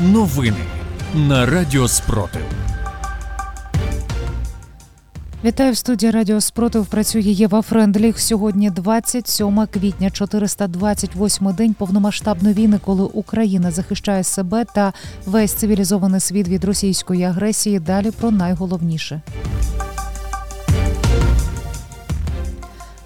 Новини на Радіо Спротив. Вітаю в студії Радіо Спротив. Працює Єва Френдліх. Сьогодні 27 квітня, 428 день повномасштабної війни, коли Україна захищає себе та весь цивілізований світ від російської агресії. Далі про найголовніше.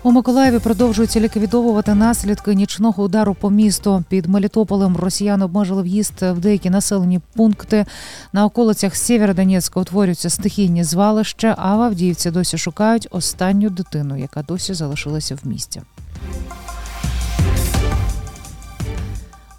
У Миколаєві продовжуються ліквідовувати наслідки нічного удару по місту. Під Мелітополем росіяни обмежили в'їзд в деякі населені пункти. На околицях Сєвєродонецька утворюються стихійні звалища, а в Авдіївці досі шукають останню дитину, яка досі залишилася в місті.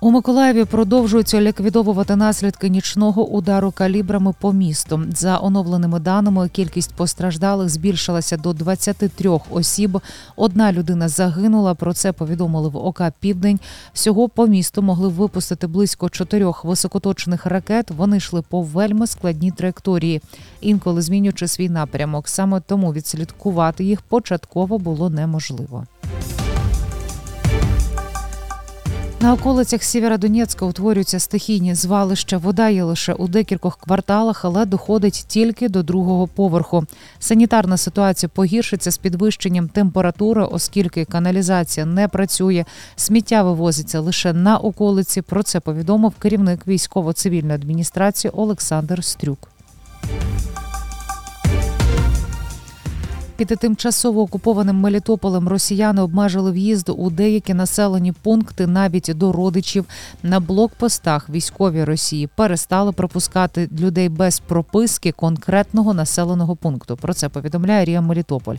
У Миколаєві продовжуються ліквідовувати наслідки нічного удару калібрами по місту. За оновленими даними, кількість постраждалих збільшилася до 23 осіб. Одна людина загинула. Про це повідомили в ОК Південь. Всього по місту могли випустити близько чотирьох високоточних ракет. Вони йшли по вельми складній траєкторії, інколи змінюючи свій напрямок. Саме тому відслідкувати їх початково було неможливо. На околицях Сєвєродонецька утворюються стихійні звалища. Вода є лише у декількох кварталах, але доходить тільки до другого поверху. Санітарна ситуація погіршиться з підвищенням температури, оскільки каналізація не працює. Сміття вивозиться лише на околиці. Про це повідомив керівник військово-цивільної адміністрації Олександр Стрюк. Під тимчасово окупованим Мелітополем росіяни обмежили в'їзд у деякі населені пункти навіть до родичів. На блокпостах військові Росії перестали пропускати людей без прописки конкретного населеного пункту. Про це повідомляє Рія Мелітополь.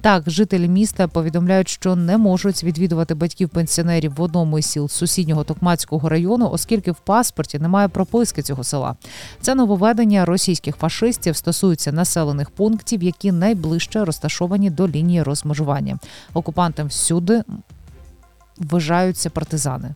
Так, жителі міста повідомляють, що не можуть відвідувати батьків пенсіонерів в одному із сіл сусіднього Токмацького району, оскільки в паспорті немає прописки цього села. Це нововведення російських фашистів стосується населених пунктів, які найближче розташовані розташовані до лінії розмежування. Окупантам всюди вважаються партизани.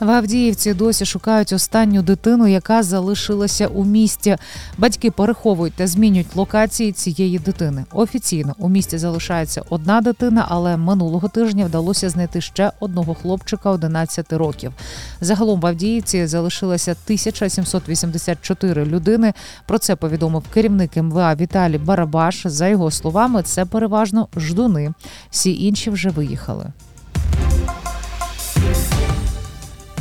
В Авдіївці досі шукають останню дитину, яка залишилася у місті. Батьки переховують та змінюють локації цієї дитини. Офіційно у місті залишається одна дитина, але минулого тижня вдалося знайти ще одного хлопчика 11 років. Загалом в Авдіївці залишилося 1784 людини. Про це повідомив керівник МВА Віталій Барабаш. За його словами, це переважно ждуни. Всі інші вже виїхали.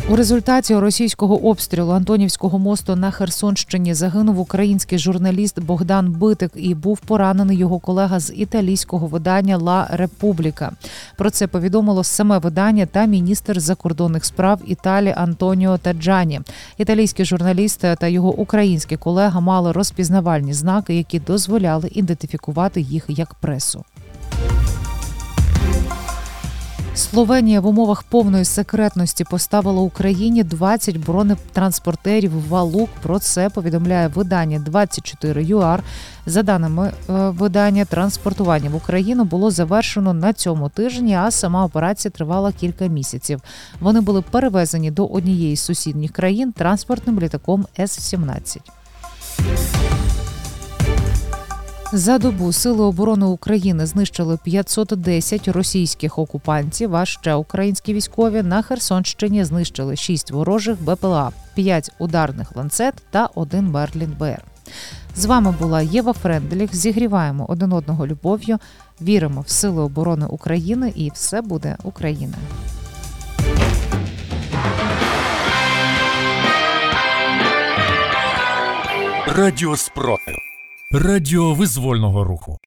У результаті російського обстрілу Антонівського мосту на Херсонщині загинув український журналіст Богдан Битик і був поранений його колега з італійського видання Ла Републіка. Про це повідомило саме видання та міністр закордонних справ Італії Антоніо Таджані. Італійський журналіст та його український колега мали розпізнавальні знаки, які дозволяли ідентифікувати їх як пресу. Словенія в умовах повної секретності поставила Україні 20 бронетранспортерів валук. Про це повідомляє видання 24 ЮАР. За даними е, видання, транспортування в Україну було завершено на цьому тижні, а сама операція тривала кілька місяців. Вони були перевезені до однієї з сусідніх країн транспортним літаком С-17. За добу Сили оборони України знищили 510 російських окупантів. А ще українські військові на Херсонщині знищили 6 ворожих БПЛА, 5 ударних ланцет та 1 Берлін БР. З вами була Єва Френделіх. Зігріваємо один одного любов'ю. Віримо в Сили оборони України, і все буде Україна. Радіо Спротив. Радіо визвольного руху.